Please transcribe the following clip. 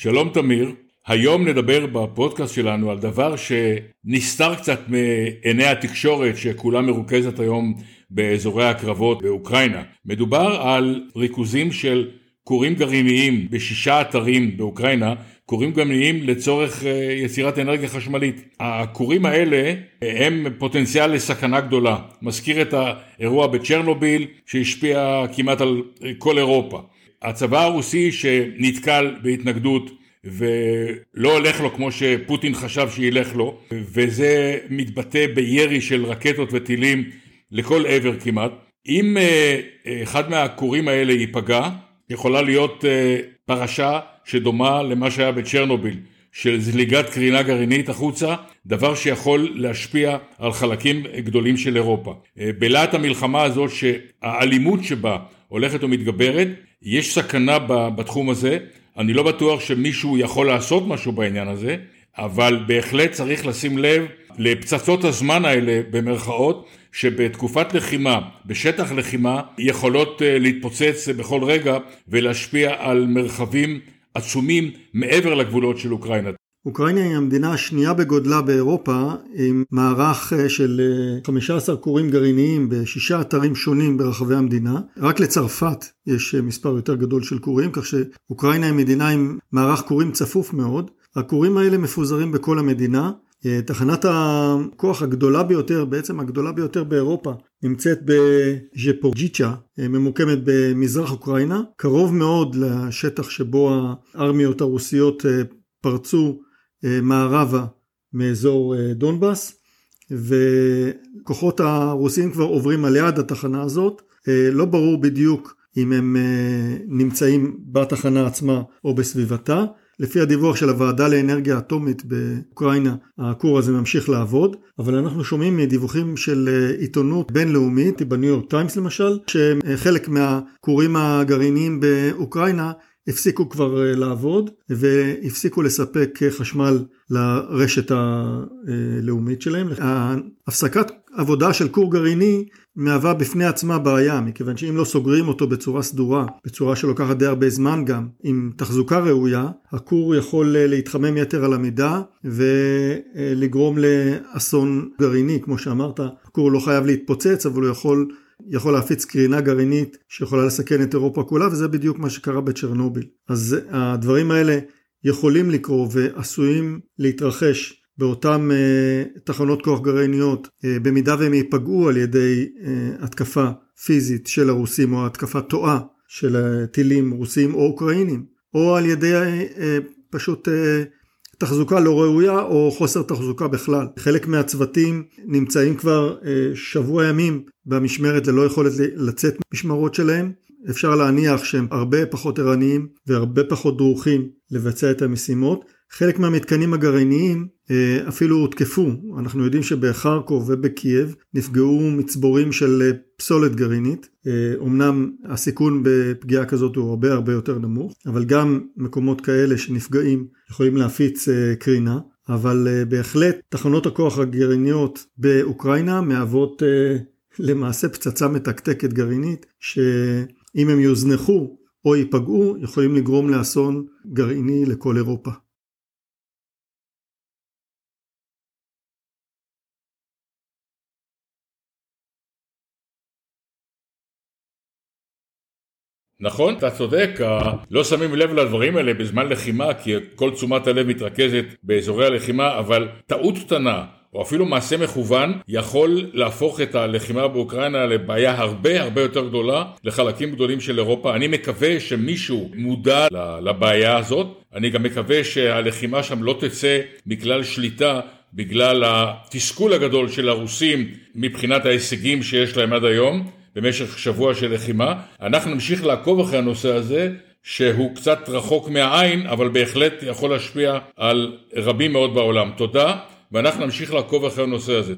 שלום תמיר, היום נדבר בפודקאסט שלנו על דבר שנסתר קצת מעיני התקשורת שכולה מרוכזת היום באזורי הקרבות באוקראינה. מדובר על ריכוזים של כורים גרעיניים בשישה אתרים באוקראינה, כורים גרעיניים לצורך אה, יצירת אנרגיה חשמלית. הכורים האלה הם פוטנציאל לסכנה גדולה. מזכיר את האירוע בצ'רנוביל שהשפיע כמעט על כל אירופה. הצבא הרוסי שנתקל בהתנגדות ולא הולך לו כמו שפוטין חשב שילך לו וזה מתבטא בירי של רקטות וטילים לכל עבר כמעט. אם אה, אחד מהכורים האלה ייפגע יכולה להיות אה, פרשה שדומה למה שהיה בצ'רנוביל של זליגת קרינה גרעינית החוצה, דבר שיכול להשפיע על חלקים גדולים של אירופה. אה, בלהט המלחמה הזאת שהאלימות שבה הולכת ומתגברת, יש סכנה בתחום הזה, אני לא בטוח שמישהו יכול לעשות משהו בעניין הזה, אבל בהחלט צריך לשים לב לפצצות הזמן האלה במרכאות שבתקופת לחימה, בשטח לחימה, יכולות אה, להתפוצץ בכל רגע ולהשפיע על מרחבים עצומים מעבר לגבולות של אוקראינה. אוקראינה היא המדינה השנייה בגודלה באירופה עם מערך אה, של 15 אה, כורים גרעיניים בשישה אתרים שונים ברחבי המדינה. רק לצרפת יש מספר יותר גדול של כורים, כך שאוקראינה היא מדינה עם מערך כורים צפוף מאוד. הכורים האלה מפוזרים בכל המדינה. אה, תחנת הכוח הגדולה ביותר, בעצם הגדולה ביותר באירופה, נמצאת בז'פורג'יצ'ה, אה, ממוקמת במזרח אוקראינה, קרוב מאוד לשטח שבו הארמיות הרוסיות אה, פרצו מערבה מאזור דונבאס, וכוחות הרוסים כבר עוברים על יד התחנה הזאת, לא ברור בדיוק אם הם נמצאים בתחנה עצמה או בסביבתה. לפי הדיווח של הוועדה לאנרגיה אטומית באוקראינה, הכור הזה ממשיך לעבוד, אבל אנחנו שומעים מדיווחים של אה, עיתונות בינלאומית, בניו יורק טיימס למשל, שחלק מהכורים הגרעיניים באוקראינה הפסיקו כבר אה, לעבוד והפסיקו לספק אה, חשמל לרשת הלאומית שלהם. הפסקת עבודה של כור גרעיני מהווה בפני עצמה בעיה, מכיוון שאם לא סוגרים אותו בצורה סדורה, בצורה שלוקחת די הרבה זמן גם, עם תחזוקה ראויה, הכור יכול אה, להתחמם יתר על המידה ולגרום לאסון גרעיני, כמו שאמרת, הכור לא חייב להתפוצץ, אבל הוא יכול יכול להפיץ קרינה גרעינית שיכולה לסכן את אירופה כולה, וזה בדיוק מה שקרה בצ'רנוביל. אז הדברים האלה יכולים לקרות ועשויים להתרחש באותן uh, תחנות כוח גרעיניות, uh, במידה והם ייפגעו על ידי uh, התקפה פיזית של הרוסים או התקפה טועה של טילים רוסים או אוקראינים, או על ידי פשוט תחזוקה לא ראויה או חוסר תחזוקה בכלל. חלק מהצוותים נמצאים כבר אה, שבוע ימים במשמרת ללא יכולת לצאת משמרות שלהם. אפשר להניח שהם הרבה פחות ערניים והרבה פחות דרוכים לבצע את המשימות. חלק מהמתקנים הגרעיניים אה, אפילו הותקפו. אנחנו יודעים שבחרקוב ובקייב נפגעו מצבורים של אה, פסולת גרעינית. אומנם הסיכון בפגיעה כזאת הוא הרבה הרבה יותר נמוך, אבל גם מקומות כאלה שנפגעים יכולים להפיץ אה, קרינה. אבל בהחלט תחנות הכוח הגרעיניות באוקראינה מהוות למעשה פצצה מתקתקת גרעינית שאם הם יוזנחו או ייפגעו יכולים לגרום לאסון גרעיני לכל אירופה. נכון, אתה צודק, לא שמים לב לדברים האלה בזמן לחימה כי כל תשומת הלב מתרכזת באזורי הלחימה, אבל טעות קטנה או אפילו מעשה מכוון יכול להפוך את הלחימה באוקראינה לבעיה הרבה הרבה יותר גדולה לחלקים גדולים של אירופה. אני מקווה שמישהו מודע לבעיה הזאת, אני גם מקווה שהלחימה שם לא תצא מכלל שליטה בגלל התסכול הגדול של הרוסים מבחינת ההישגים שיש להם עד היום. במשך שבוע של לחימה. אנחנו נמשיך לעקוב אחרי הנושא הזה, שהוא קצת רחוק מהעין, אבל בהחלט יכול להשפיע על רבים מאוד בעולם. תודה, ואנחנו נמשיך לעקוב אחרי הנושא הזה.